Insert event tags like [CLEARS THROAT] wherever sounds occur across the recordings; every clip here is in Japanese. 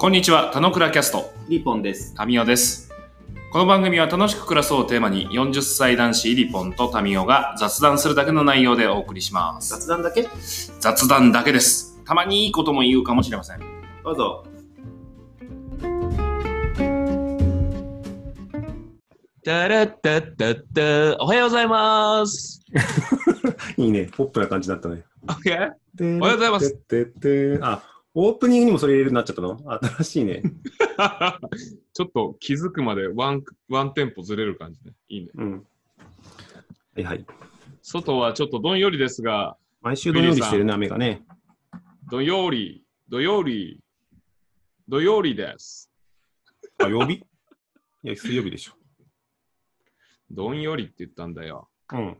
こんにちは、田野倉キャスト、リポンです。タミオです。この番組は楽しく暮らそうをテーマに40歳男子イリポンとタミオが雑談するだけの内容でお送りします。雑談だけ？雑談だけです。たまにいいことも言うかもしれません。どうぞ。タラッタッタッタおはようございます。[LAUGHS] いいね。ポップな感じだったね。おおはようございます。あ、オープニングにもそれ入れるようになっちゃったの？新しいね。[LAUGHS] ちょっと気づくまでワンワンテンポずれる感じね。いいね。うん。はいはい。外はちょっとどんよりですが、毎週土曜日してるね、雨がね。どんより、どより、どよりです。あ、曜日？いや、水曜日でしょ。どんよりって言ったんだよ。うん。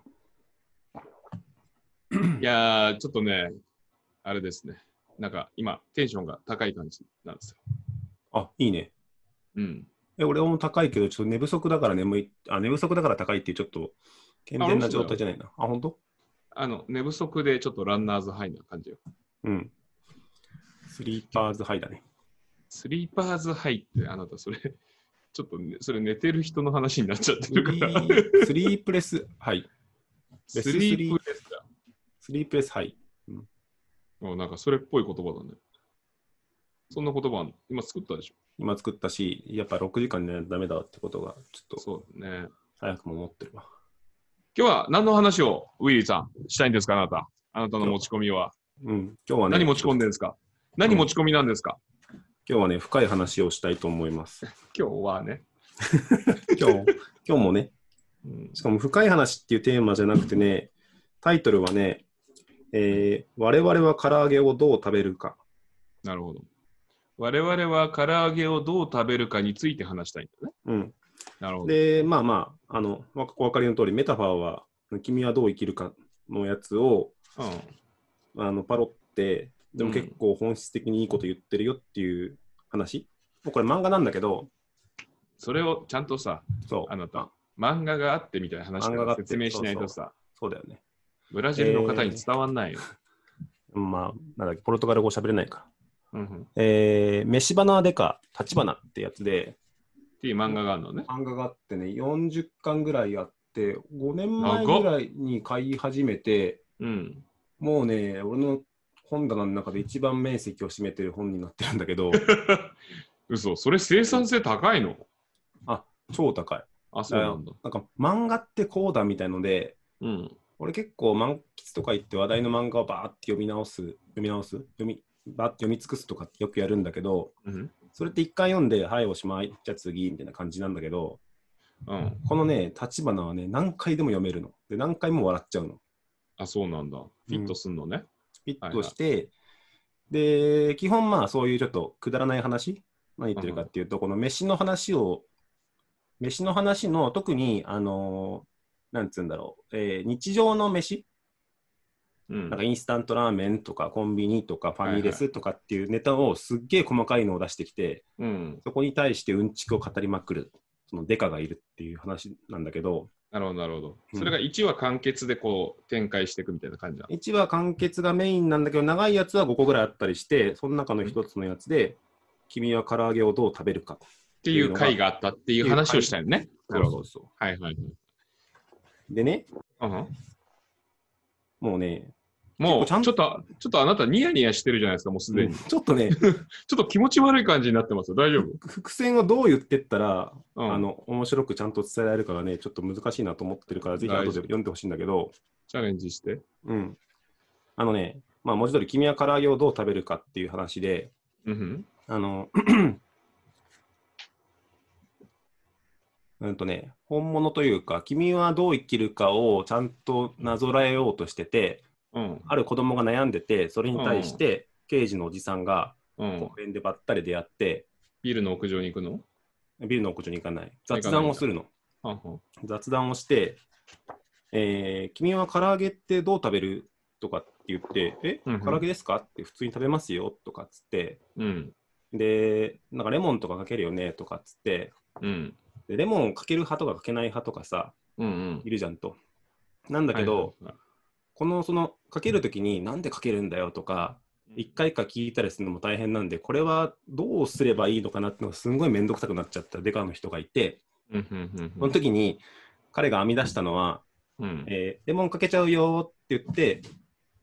いやー、ちょっとね、あれですね。なんか今、テンションが高い感じなんですよ。あ、いいね。うん。え、俺も高いけど、ちょっと寝不足だから眠い。あ、寝不足だから高いっていう、ちょっと、健全な状態じゃないな。あ、本当？あの、寝不足でちょっとランナーズハイな感じよ。うん。 sleeper's high だね。 sleeper's high って、あなたそれ、[LAUGHS] ちょっと、ね、それ寝てる人の話になっちゃってるから。[LAUGHS] sleepless high。スリープレスだ。スリープレスハイ。もうなんかそれっぽい言葉だね。そんな言葉あんの？今作ったでしょ？今作ったし、やっぱ6時間寝ないとダメだってことが、ちょっとそうだね。早くも思ってるわ。今日は何の話をウィリーさんしたいんですかあなた？あなたの持ち込みは。うん。今日はね、何持ち込んでるんですか？何持ち込みなんですか、今日はね、深い話をしたいと思います。今日はね。[LAUGHS] 今日、今日もね、うんしかも深い話っていうテーマじゃなくてね、タイトルはね、えー我々は唐揚げをどう食べるか。なるほど。我々は唐揚げをどう食べるかについて話したいんだね。うん。なるほど。で、まあまあ、あの、わお分かりの通り、メタファーは、君はどう生きるかのやつを、うん。あの、パロって、でもうん結構本質的にいいこと言ってるよっていう話。もうこれ漫画なんだけど、それをちゃんとさ、そう。あなた、漫画があってみたいな話か漫画があってら説明しないとさ、そうだよね。ブラジルの方に伝わんないよ。まあ、なんだっけ、ポルトガル語喋れないから。うんえー、飯花でか、立花ってやつで、ていう漫画があるのね。漫画があってね、40巻ぐらいあって、5年前ぐらいに買い始めて、うん。もうね、俺の本棚の中で一番面積を占めてる本になってるんだけど、[LAUGHS] 嘘、それ生産性高いの？あ、超高い。あ、そうなんだ。なんか漫画ってこうだみたいので、うん。俺結構満喫とか行って話題の漫画をバーって読み直す、読み直す？読み、バーって読み尽くすとかってよくやるんだけど、うん。それって一回読んで、はい、おしまい、じゃあ次、みたいな感じなんだけど、うん。このね、立花はね、何回でも読めるの。で、何回も笑っちゃうの。あ、そうなんだ。フィットすんのね。フィットして、で、基本まあそういうちょっとくだらない話、何言ってるかっていうと、この飯の話を、飯の話の特に、あのーなんつうんだろう、えー日常の飯、うんなんかインスタントラーメンとかコンビニとかファミレスとかっていうネタをすっげえ細かいのを出してきて、うん。そこに対してうんちくを語りまくる、そのデカがいるっていう話なんだけど、なるほど、なるほど。うんそれが1話完結でこう展開していくみたいな感じだ。1話完結がメインなんだけど、長いやつは5個ぐらいあったりして、その中の一つのやつで、君は唐揚げをどう食べるか。っていう回があったっていう話をしたよね。なるほど。そうそはいはいはい。う。でね、うんもうね、もうちゃんちょっと、ちょっとあなたニヤニヤしてるじゃないですか、もうすでに。ちょっとね、[LAUGHS] ちょっと気持ち悪い感じになってますよ。大丈夫？伏線をどう言ってったら、うんあの面白くちゃんと伝えられるかがね、ちょっと難しいなと思ってるから、ぜひ後で読んでほしいんだけど、チャレンジして。うん。あのね、まあ文字通り、君は唐揚げをどう食べるかっていう話で、うんあの、うんとね、本物というか、君はどう生きるかをちゃんとなぞらえようとしてて。うん。ある子供が悩んでて、それに対して、刑事のおじさんがうん公。園でばったり出会って、ビルの屋上に行くの？ビルの屋上に行かない。雑談をするの。はんはん雑談をして、えー君は唐揚げってどう食べるとかって言って、え、唐揚げですか？って普通に食べますよとかっつって、うん。で、なんかレモンとかかけるよねとかっつって、うん。でレモンかける派とかかけない派とかさ、うんうん。いるじゃんと。なんだけど、はいはいはいこのそのかけるときになんでかけるんだよとか、一回か聞いたりするのも大変なんで、これはどうすればいいのかなってのがすんごいめんどくさくなっちゃったデカの人がいて、うんうんうんその時に彼が編み出したのは、うんえーレモンかけちゃうよって言って、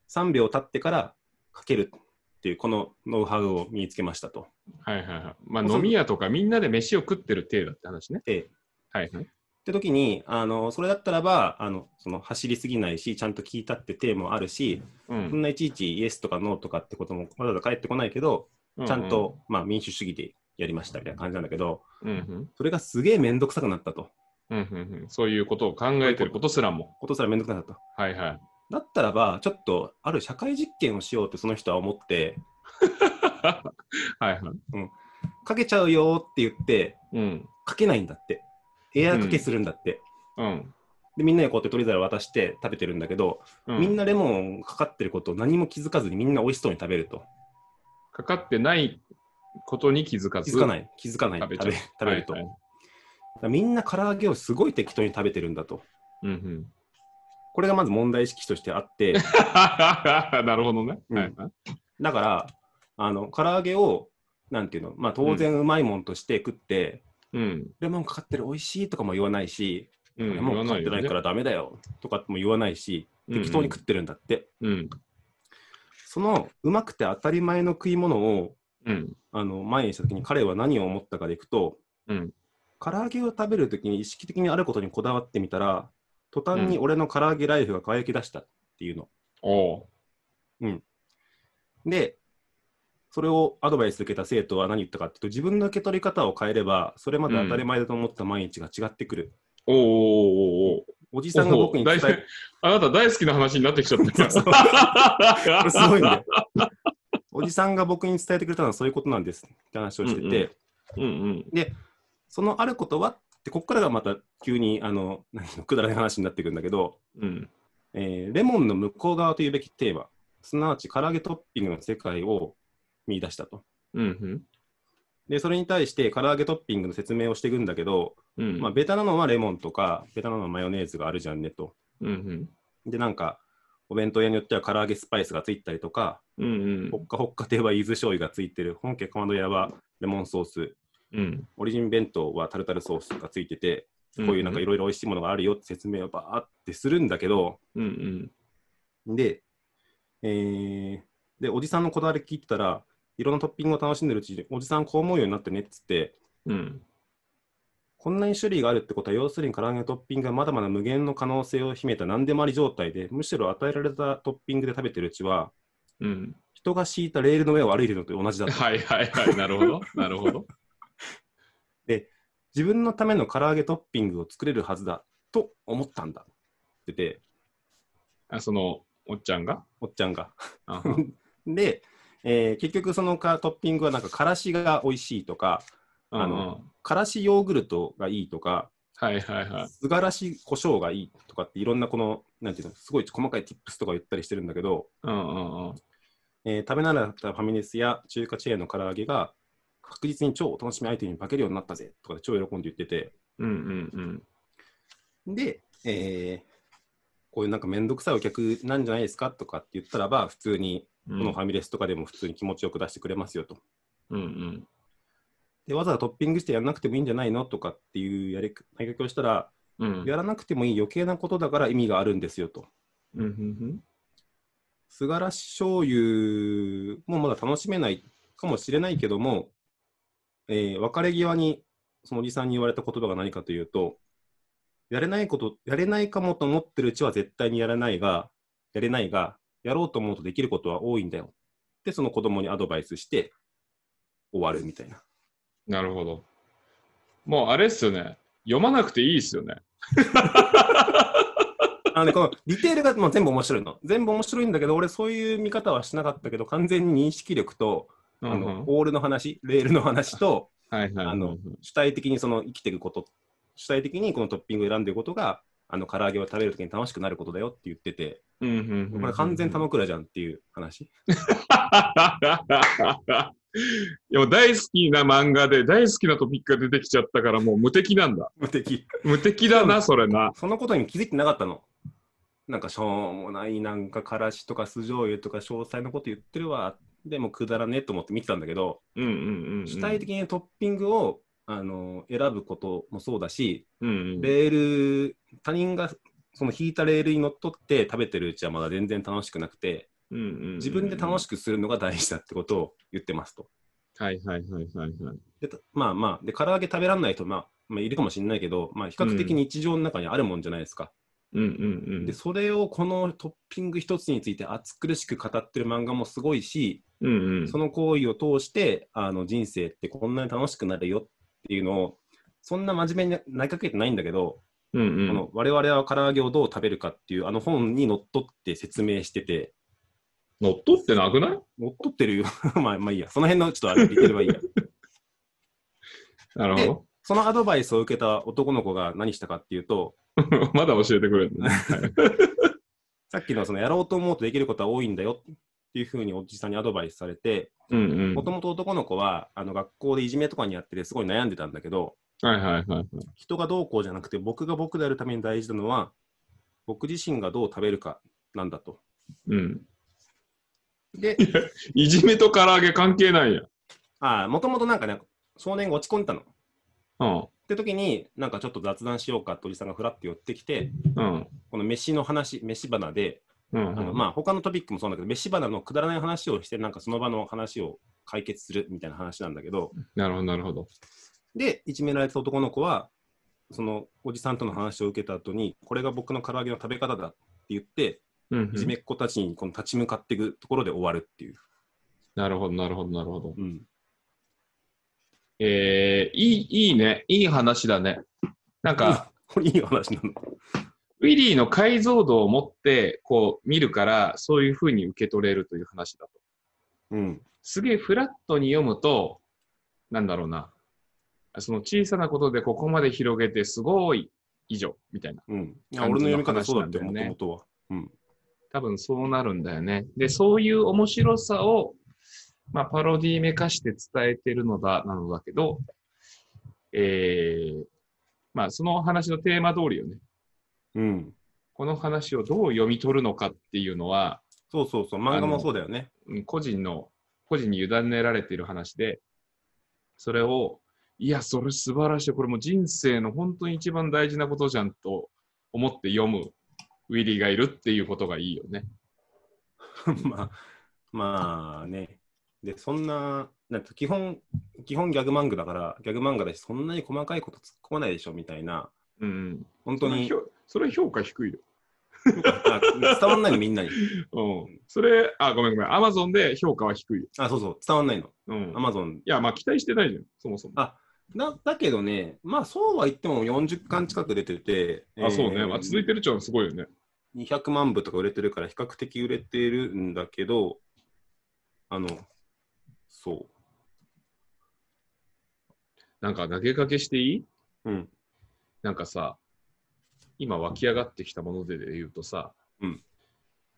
3秒経ってからかけるっていう、このノウハウを身につけましたと。はいはいはい。まあ飲み屋とかみんなで飯を食ってる体だって話ね。で、はいはい。って時に、あのそれだったらばあのその走りすぎないし、ちゃんと聞いたって体もあるし、うん。そんないちいちイエスとかノーとかってこともわざわざ返ってこないけど、ちゃんと、まあ、民主主義でやりましたみたいな感じなんだけど、うんうん。それがすげえめんどくさくなったと。うんうんうん。そういうことを考えてることすらも。ことすらめんどくさくなったと。はいはい。だったらば、ちょっとある社会実験をしようってその人は思って、[LAUGHS] [LAUGHS] はいはい。かけちゃうよって言って、うん。かけないんだって。エアかけするんだって。うん。で、みんなにこうやって取り皿渡して食べてるんだけど、うんみんなレモンかかってることを何も気づかずにみんな美味しそうに食べると。かかってないことに気づかず？気づかない。気づかない。食べ食べ食べると。はいはいだからみんな唐揚げをすごい適当に食べてるんだと。うんうん。これがまず問題意識としてあって、[LAUGHS] なるほどね。うんだから、あの、唐揚げを、なんていうの、まあ当然うまいもんとして食って、うん。レモンかかってる美味しいとかも言わないし、うん。レモンかかってないからダメだよとかも言わないし、適当に食ってるんだって。うん。そのうまくて当たり前の食い物をうん。あの前にしたときに彼は何を思ったかでいくと、うん。唐揚げを食べるときに意識的にあることにこだわってみたら、途端に俺の唐揚げライフが輝き出したっていうの。おう。で、それをアドバイス受けた生徒は何言ったかっていうと、自分の受け取り方を変えれば、それまで当たり前だと思ってた毎日が違ってくる。おうおうおうおうおじさんが僕に伝えあなた大好きな話になってきちゃった。[LAUGHS] すごいんだよ。おじさんが僕に伝えてくれたのはそういうことなんですって話をしてて、うんうん。で、そのあることはって、ここからがまた急にあの何のくだらない話になってくるんだけど、うん。えーレモンの向こう側というべきテーマ、すなわち唐揚げトッピングの世界を見出したと。うんで、それに対して唐揚げトッピングの説明をしていくんだけど、うん。うん。まあ、ベタなのはレモンとか、ベタなのはマヨネーズがあるじゃんねと。うんで、なんか、お弁当屋によっては唐揚げスパイスがついたりとか、うん。うんほっかほっか亭は柚子醤油がついてる、本家かまど屋はレモンソース、うん。オリジン弁当はタルタルソースがついてて、こういうなんかいろいろ美味しいものがあるよって説明をバーってするんだけど、うんうん。で、えーで、おじさんのこだわり聞いてたら、いろんなトッピングを楽しんでるうちに、おじさんこう思うようになってねっつって、うん。こんなに種類があるってことは、要するに唐揚げのトッピングがまだまだ無限の可能性を秘めた何でもあり状態で、むしろ与えられたトッピングで食べてるうちは、うん。人が敷いたレールの上を歩いてるのと同じだと。はいはいはい。なるほど。なるほど。[LAUGHS] 自分のための唐揚げトッピングを作れるはずだと思ったんだってて、あ、その、おっちゃんが？おっちゃんが。あ [LAUGHS] で、えー結局そのかトッピングはなんかからしが美味しいとか、あのうんからしヨーグルトがいいとか、はいはいはい。すがらし胡椒がいいとかっていろんなこの、なんていうの、すごい細かい tips とか言ったりしてるんだけど、うんうんうん。えー食べ慣れたファミレスや中華チェーンの唐揚げが確実に超お楽しみアイテムに化けるようになったぜとかで超喜んで言ってて、うんうんうん。で、えーこういうなんかめんどくさいお客なんじゃないですかとかって言ったらば、普通にうんこのファミレスとかでも普通に気持ちよく出してくれますよと。うんうん。で、わざわざトッピングしてやらなくてもいいんじゃないのとかっていうやり投げかけをしたら、うん。やらなくてもいい余計なことだから意味があるんですよと。うんうんすがらし醤油もまだ楽しめないかもしれないけども、えー別れ際にそのおじさんに言われた言葉が何かというと、やれないこと、やれないかもと思ってるうちは絶対にやらないが、やれないが、やろうと思うとできることは多いんだよ。で、その子供にアドバイスして終わるみたいな。なるほど。もうあれっすよね。読まなくていいっすよね。[LAUGHS] あのね、このディテールがもう全部面白いの。全部面白いんだけど、俺そういう見方はしなかったけど、完全に認識力と、うんうんあのオールの話、レールの話と、はいはいはい。あの主体的にその生きていくこと、主体的にこのトッピングを選んでいくことが、あの唐揚げを食べるときに楽しくなることだよって言ってて、これ完全玉倉じゃんっていう話。[LAUGHS] いや大好きな漫画で大好きなトピックが出てきちゃったからもう無敵なんだ。無敵。無敵だな、それな。そのことに気づいてなかったの。なんかしょうもないなんかからしとか酢醤油とか詳細なこと言ってるわ。でもうくだらねえと思って見てたんだけど、うんうんうんうん。主体的にトッピングをあの選ぶこともそうだし、うんうん。レール、他人がその引いたレールにのっとって食べてるうちはまだ全然楽しくなくて、うんうんうんうん自分で楽しくするのが大事だってことを言ってますと。はいはいはいはいはい。でたまあまあ、で、唐揚げ食べられない人、まあ、まあ、いるかもしれないけど、まあ、比較的日常の中にあるもんじゃないですか。うんうんうんで、。それをこのトッピング一つについて熱苦しく語ってる漫画もすごいし、うんうんその行為を通して、あの人生ってこんなに楽しくなるよっていうのを、そんな真面目に投げかけてないんだけど、うんうんこの我々は唐揚げをどう食べるかっていうあの本にのっとって説明してて、乗っ取ってなくない？のっとってるよ。まあまあいいや、その辺のちょっとあれ言ってればいいや。[LAUGHS] なるほそのアドバイスを受けた男の子が何したかっていうと、ど。[LAUGHS] まだ教えてくれるの？ね。[LAUGHS] はいさっきのそのやろうと思うとできることは多いんだよっていうふうにおじさんにアドバイスされて。もともと男の子はあの学校でいじめとかにやっててすごい悩んでたんだけど、はいはいはいはい。人がどうこうじゃなくて僕が僕であるために大事なのは、僕自身がどう食べるかなんだと。うん。で、[LAUGHS] いじめと唐揚げ関係ないやん。あもともとなんかね、少年が落ち込んでたの。っうん。て時に、なんかちょっと雑談しようかっておじさんがふらって寄ってきて、うん。この飯の話、飯花で、うん。あのまあ他のトピックもそうだけど、飯花のくだらない話をして、なんかその場の話を解決するみたいな話なんだけど、なるほどなるほど。で、いじめられた男の子は、そのおじさんとの話を受けた後に、これが僕の唐揚げの食べ方だって言って、うんうんいじめっ子たちにこの立ち向かっていくところで終わるっていう。なるほどなるほどなるほど。うん。えー、いい、いいね。いい話だね。なんか、これいい話なの。ウィリーの解像度を持って、こう、見るから、そういうふうに受け取れるという話だと。うん。すげえフラットに読むと、なんだろうな。その小さなことでここまで広げて、すごい以上、みたいな。うん。俺の読み方そうだって、もともとは。うん。多分そうなるんだよね。で、そういう面白さを、まあ、パロディめかして伝えてるのだ、なのだけど、えー、まあ、その話のテーマ通りよね。うん。この話をどう読み取るのかっていうのは、そうそうそう。漫画もそうだよね。うん個人の、個人に委ねられている話で、それを、いや、それ素晴らしい。これもう人生の本当に一番大事なことじゃんと思って読むウィリーがいるっていうことがいいよね。[LAUGHS] まあ、まあね。で、そんな、なんか基本、基本ギャグ漫画だから、ギャグ漫画だし、そんなに細かいこと突っ込まないでしょみたいな、うん。本当にそれ評それ評価低いよ。あ伝わんないの、みんなに。[LAUGHS] うん。それ、あ、ごめんごめん。アマゾンで評価は低いよ。あ、そうそう、伝わんないの。うん。アマゾン。いや、まあ期待してないじゃん、そもそも。あだだけどね、まあそうは言っても40巻近く出てて、あ、そうね。えーまあ、続いてるっちゃすごいよね。200万部とか売れてるから比較的売れてるんだけど、あの、そなんか投げかけしていい？うん。なんかさ、今湧き上がってきたもので言うとさ、うん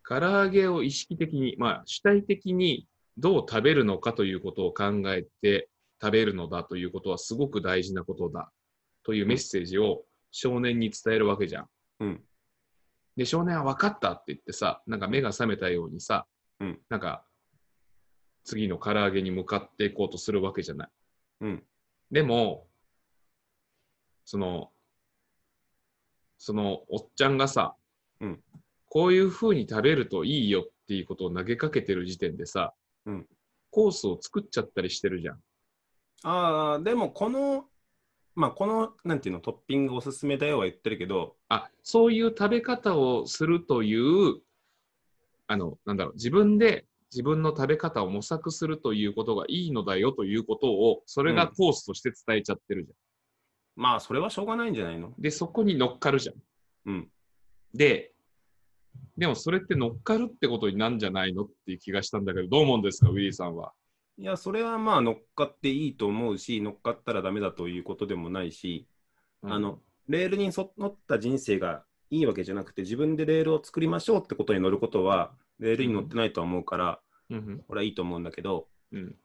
唐揚げを意識的に、まあ主体的にどう食べるのかということを考えて食べるのだということはすごく大事なことだというメッセージを少年に伝えるわけじゃん。うん。で、少年は分かったって言ってさ、なんか目が覚めたようにさ、うんなんか次の唐揚げに向かっていこうとするわけじゃない。うん。でも、その、そのおっちゃんがさ、うんこういう風に食べるといいよっていうことを投げかけてる時点でさ、うんコースを作っちゃったりしてるじゃん。ああ、でもこの、まあこの、なんていうの、トッピングおすすめだよは言ってるけど、あ、そういう食べ方をするという、あの、なんだろう、自分で自分の食べ方を模索するということがいいのだよということを、それがコースとして伝えちゃってるじゃん。まあそれはしょうがないんじゃないの？で、そこに乗っかるじゃん。うん。で、でもそれって乗っかるってことになんじゃないのっていう気がしたんだけど、どう思うんですか、ウィリーさんは？いや、それはまあ乗っかっていいと思うし、乗っかったらダメだということでもないし、あの、レールに沿った人生がいいわけじゃなくて、自分でレールを作りましょうってことに乗ることは、レールに乗ってないとは思うから、うんうんこれはいいと思うんだけど、うん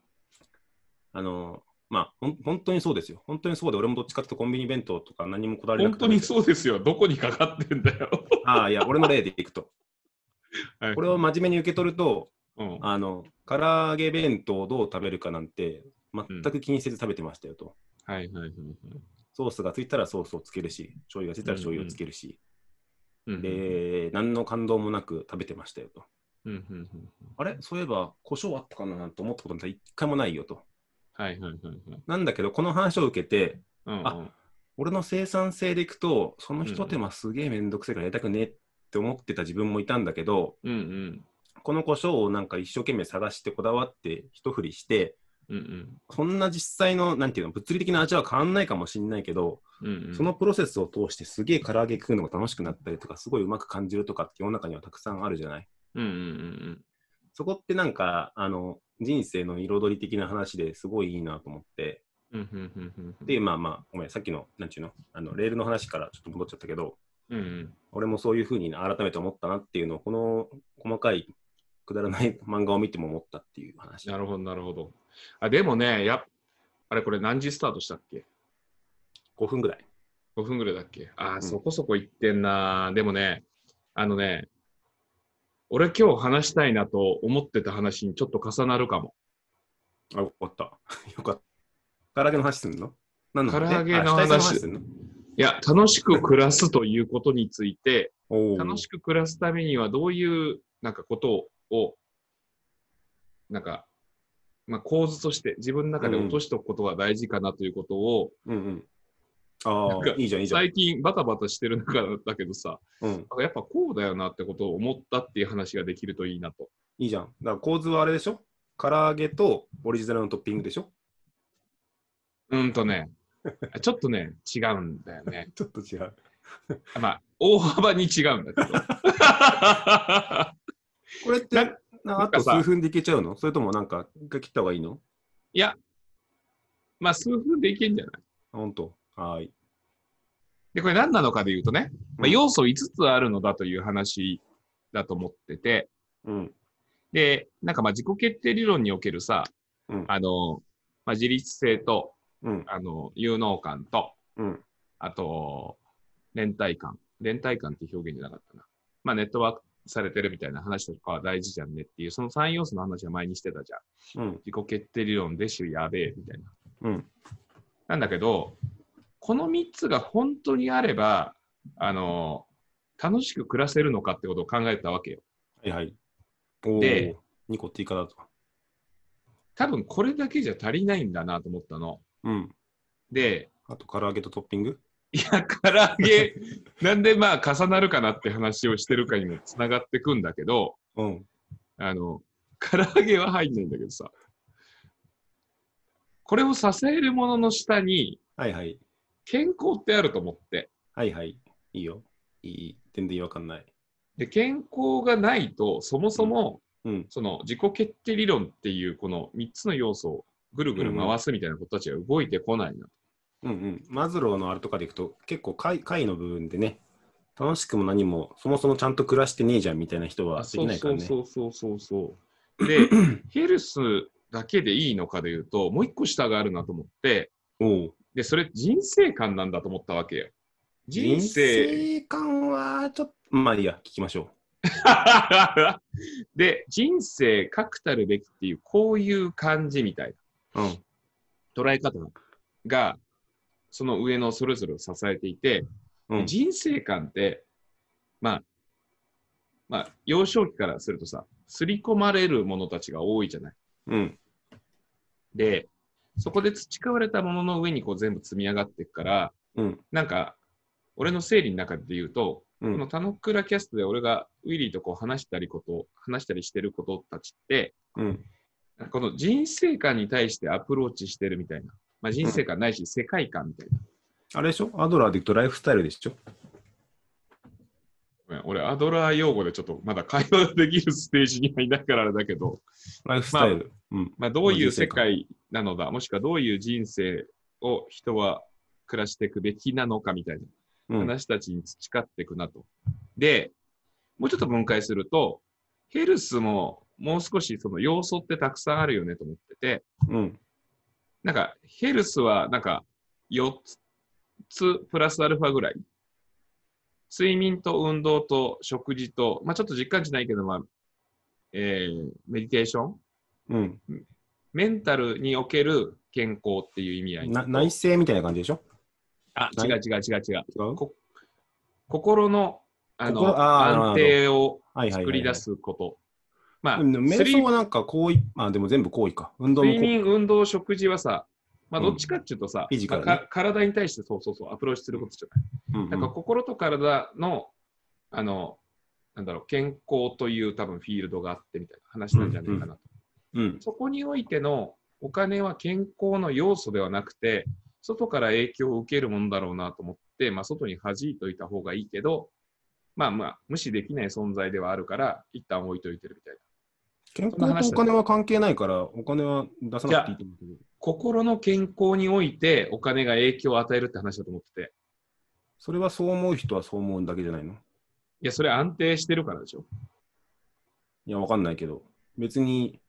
あの、まあ、本当にそうですよ。本当にそうで、俺もどっちかっていうとコンビニ弁当とか何もこだわりなく本当にう。そうですよ。どこにかかってんだよ。ああ、いや、俺の例でいくと。はいこれを真面目に受け取ると、うん。あの、唐揚げ弁当をどう食べるかなんて、全く気にせず食べてましたよと。はいはいはいはい。ソースがついたらソースをつけるし、醤油がついたら醤油をつけるし、うんで、何の感動もなく食べてましたよと。うんうんうんあれ？そういえば、胡椒あったかな？と思ったことなんて一回もないよと。はいはいはいはい。なんだけど、この話を受けて、うんうん。あ俺の生産性でいくと、その一手間すげえめんどくせえからやりたくねえって思ってた自分もいたんだけど、うんうん。この胡椒をなんか一生懸命探してこだわって一振りして、うんうん。そんな実際の、なんていうの、物理的な味は変わんないかもしれないけど、うんうん。そのプロセスを通してすげえ唐揚げ食うのが楽しくなったりとか、すごいうまく感じるとかって世の中にはたくさんあるじゃない？うんうんうん。そこってなんか、あの、人生の彩り的な話ですごいいいなと思って。で、まあまあ、ごめん、さっきの、なんちゅうの、あの、レールの話からちょっと戻っちゃったけど、うんうん俺もそういうふうに改めて思ったなっていうのを、この細かい、くだらない漫画を見ても思ったっていう話。なるほどなるほど。あでもね、やっあれこれ何時スタートしたっけ？5分ぐらい。5分ぐらいだっけ？あー、んそこそこ行ってんな。でもね、あのね、俺今日話したいなと思ってた話にちょっと重なるかも。あ、よかった。[LAUGHS] よかった。唐揚げの話すんの？何の唐揚げの話すんの？いや、楽しく暮らすということについて、楽しく暮らすためにはどういうなんかことを、なんか、まあ、構図として自分の中で落としておくことが大事かなということを、うんうん。ああいいじゃん、いいじゃん。最近バタバタしてる中だけどさ、うん、やっぱこうだよなってことを思ったっていう話ができるといいなと。いいじゃん。だから構図はあれでしょ？唐揚げとオリジナルのトッピングでしょ？うんとね、[LAUGHS] ちょっとね、違うんだよね。[LAUGHS] ちょっと違う。[LAUGHS] まあ、大幅に違うんだけど。これって、ななあと数分でいけちゃうの？それともなんか、一回切った方がいいの？いや、まあ、数分でいけんじゃない？あほんと。はーい。で、これ何なのかで言うとね、まあ、うん要素5つあるのだという話だと思ってて、うん。で、なんかまあ自己決定理論におけるさ、うんあの、まあ、自立性と、うん。あの、有能感と、うん。あと、連帯感。連帯感って表現じゃなかったな。まあ、ネットワークされてるみたいな話とかは大事じゃんねっていう、その3要素の話は前にしてたじゃん。うん。自己決定理論でしゅやべえ、みたいな。うん。なんだけど、この3つが本当にあれば、あの、楽しく暮らせるのかってことを考えたわけよ。はいはい。おでー、2個追加だと。多分これだけじゃ足りないんだなと思ったの。うん。で、あと、唐揚げとトッピング？いや、唐揚げ、[LAUGHS] なんでまあ重なるかなって話をしてるかにもつながってくんだけど、うん。あの、唐揚げは入んないんだけどさ、これを支えるものの下にはいはい。健康ってあると思って、はいはい。いいよ。いい。全然違和感ない。で、健康がないと、そもそも、うん。その自己決定理論っていうこの3つの要素をぐるぐる回すみたいなことたちが動いてこないな。うんうん。マズローのあれとかでいくと、結構回、回の部分でね、楽しくも何も、そもそもちゃんと暮らしてねえじゃんみたいな人はできないからね。そうそうそうそう。で、[CLEARS THROAT] ヘルスだけでいいのかで言うと、もう一個下があるなと思って、で、それ人生観なんだと思ったわけよ。人人生。生観はちょっと、まあいいや、聞きましょ [LAUGHS] で、人生確たるべきっていう、こういう感じみたいなう。うん。捉え方が、その上のそれぞれを支えていて、うん。人生観って、まあ、まあ、幼少期からするとさ、刷り込まれるものたちが多いじゃない。うん。で、そこで培われたものの上にこう全部積み上がっていくから、うん。なんか、俺の整理の中で言うと、うんこの。田之倉キャストで俺がウィリーとこう話したりこと、話したりしてることたちって、うん。この人生観に対してアプローチしてるみたいな。まあ、人生観ないし世界観みたいな。あれでしょ？アドラーでいくとライフスタイルでしょ？ん俺、アドラー用語でちょっとまだ会話できるステージにはいないからあれだけど、ライフスタイル。うん。まあ、どういう世界なのだ、もしくはどういう人生を人は暮らしていくべきなのかみたいなうん。話たちに培っていくなと。で、もうちょっと分解すると、ヘルスももう少しその要素ってたくさんあるよねと思ってて、うん。なんかヘルスはなんか4つプラスアルファぐらい。睡眠と運動と食事と、まあちょっと実感値ないけど、まあえーメディテーション、うん。メンタルにおける健康っていう意味合いな内政みたいな感じでしょ？あ、違う違う違う違う。心のあの安定を。作り出すこと。まあ、うん瞑想はなんか行為、あ、でも全部行為か。運動。睡眠、運動、食事はさ、まあ、うんどっちかっていうとさ、フィジカルねまあか体に対してそうそうそうアプローチすることじゃない。うんなんか心と体の、あの、なんだろう、健康という多分フィールドがあってみたいな話なんじゃないかなと。うん。そこにおいてのお金は健康の要素ではなくて、外から影響を受けるものだろうなと思って、まあ、外に弾いといた方がいいけど、まあまあ、無視できない存在ではあるから、一旦置いといてるみたいな。健康とお金は関係ないから、お金は出さなくていいと思うけど。心の健康においてお金が影響を与えるって話だと思ってて、それはそう思う人はそう思うんだけじゃないの？いや、それ安定してるからでしょ。いや、わかんないけど、別に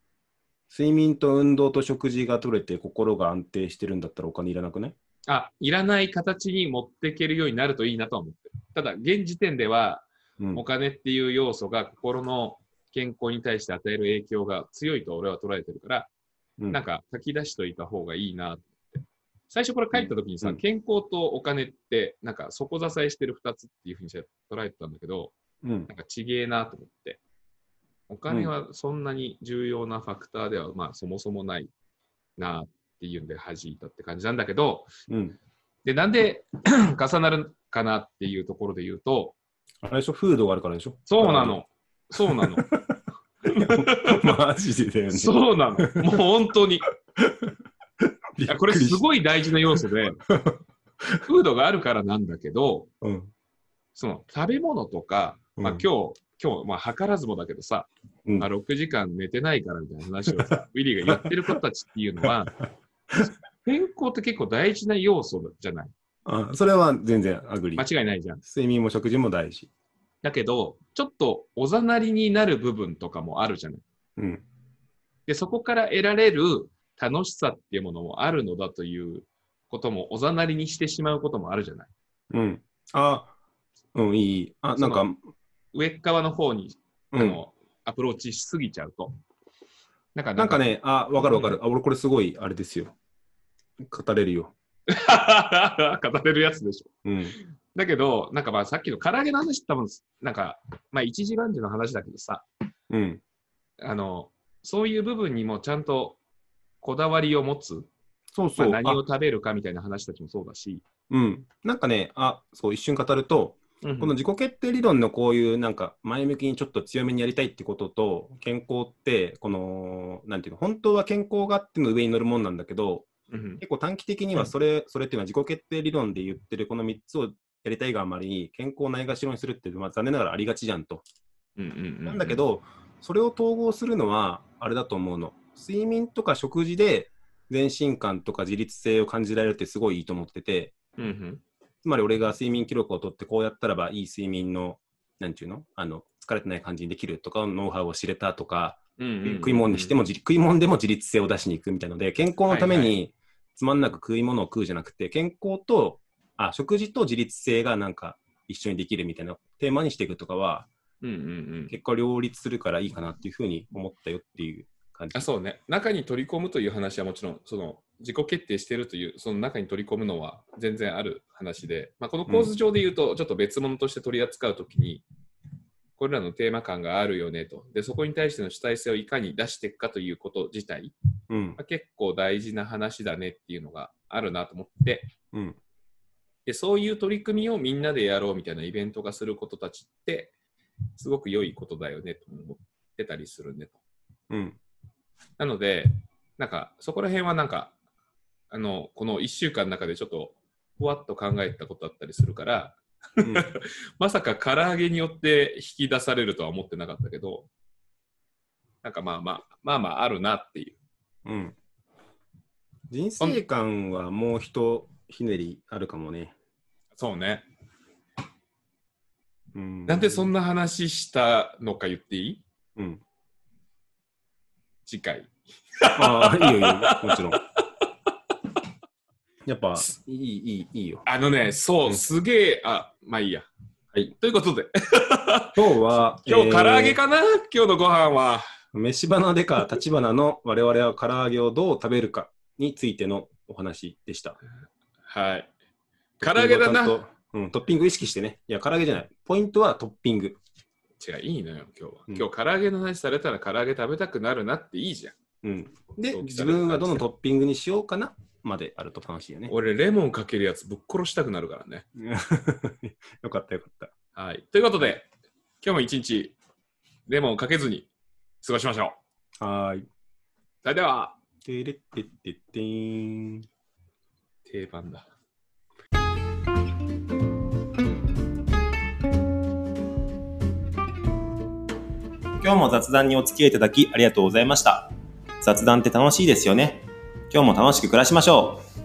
睡眠と運動と食事が取れて心が安定してるんだったらお金いらなくない？あ、いらない形に持っていけるようになるといいなとは思ってる。ただ、現時点では、うんお。金っていう要素が心の健康に対して与える影響が強いと俺は捉えてるから、うんなんか書き出しといた方がいいなって。最初から書いた時にさ、うん健康とお金って、なんか底支えしてる二つっていうふうに捉えてたんだけど、うん。なんかちげえなと思って。お金はそんなに重要なファクターでは、まあそもそもないなっていうんで弾いたって感じなんだけど、うん。で、なんで [CLEARS THROAT] 重なるかなっていうところで言うと、あれでしょ？フードがあるからでしょ？そうなの。そうなの。[LAUGHS] マジでだよね。そうなの。もう本当に。[LAUGHS] いやこれすい。ごい大事な要素で、[LAUGHS] フードがあるからなんだけど、うん。その食べ物とか、まあうん今日、今日、まあ図らずもだけどさ、うんまあ、6時間寝てないからみたいな話をさ、ウィリーが言ってる子たちっていうのは、健康って結構大事な要素じゃない？あそれは全然アグリ間違いないじゃん。睡眠も食事も大事。だけど、ちょっとおざなりになる部分とかもあるじゃない。うん。で、そこから得られる楽しさっていうものもあるのだということもおざなりにしてしまうこともあるじゃない。うん。あ、うん、いい。あ、なんか、上っ側の方に、うん。あのアプローチしすぎちゃうと。なんかなんか、ね、あ、わかるわかる。あ、俺これすごい、あれですよ。語れるよ。[LAUGHS] 語れるやつでしょ。うん。だけど、なんかまあさっきの唐揚げの話多分、なんか、まあ一時万事の話だけどさ、うん。あの、そういう部分にもちゃんとこだわりを持つ、そうそう。まあ、何をあ食べるかみたいな話たちもそうだし、うん。なんかね、あ、そう、一瞬語ると、うんこの自己決定理論のこういうなんか前向きにちょっと強めにやりたいってことと健康ってこのなんていうの本当は健康があっての上に乗るもんなんだけどうん結構短期的にはそれ,、それっていうのは自己決定理論で言ってるこの3つをやりたいがあまりに健康をないがしろにするって、まあ、残念ながらありがちじゃんと。うんうんうんなんだけ、どそれを統合するのはあれだと思うの。睡眠とか食事で全身感とか自律性を感じられるってすごいいいと思ってて。うんうん。つまり俺が睡眠記録を取ってこうやったらばいい睡眠のなんていうの？あの疲れてない感じにできるとかのノウハウを知れたとかうんうんうん食い物にしても、じ食い物でも自律性を出しに行くみたいので、健康のためはいにつまんなく食い物を食うじゃなくて、健康と、あ、食事と自律性がなんか一緒にできるみたいなテーマにしていくとかは、うんうんうん結構両立するからいいかなっていうふうに思ったよっていう感じ。あそうね、中に取り込むという話はもちろん、その自己決定しているという、その中に取り込むのは全然ある話で、まあ、この構図上で言うと、ちょっと別物として取り扱うときに、これらのテーマ感があるよねと。で、そこに対しての主体性をいかに出していくかということ自体、うんまあ、結構大事な話だねっていうのがあるなと思って、うん。で、そういう取り組みをみんなでやろうみたいなイベントがすることたちって、すごく良いことだよねと思ってたりするねと。うん。なので、なんか、そこら辺はなんか、あの、この1週間の中でちょっと、ふわっと考えたことあったりするから、うん [LAUGHS] まさか唐揚げによって引き出されるとは思ってなかったけど、なんかまあまあ、まあまああるなっていう。うん。人生観はもう一ひねりあるかもね。そうね。うん。なんでそんな、な話したのか言っていい？うん。次回。ああ、いいよいいよ、もちろん。やっぱ、いい、いい、いいよ。あのね、そうう、んすげえ、あ、まあいいや。はい。ということで、今日は、[LAUGHS] 今日唐揚げえーかな、今日のご飯は。飯花でか立花の我々は唐揚げをどう食べるかについてのお話でした。はい。唐揚げだな。うん、トッピング意識してね。いや、唐揚げじゃない。ポイントはトッピング。違う、いいのよ、今日は。うん今日、唐揚げの話されたら唐揚げ食べたくなるなっていいじゃん。うん。で、自分はどのトッピングにしようかなまであると楽しいよね。俺、レモンかけるやつぶっ殺したくなるからね。[LAUGHS] よかったよかった。はい。ということで、今日も一日、レモンをかけずに過ごしましょう。はーい。それでは、てれってってってーん。定番だ。今日も雑談にお付き合いいただきありがとうございました。雑談って楽しいですよね。今日も楽しく暮らしましょう。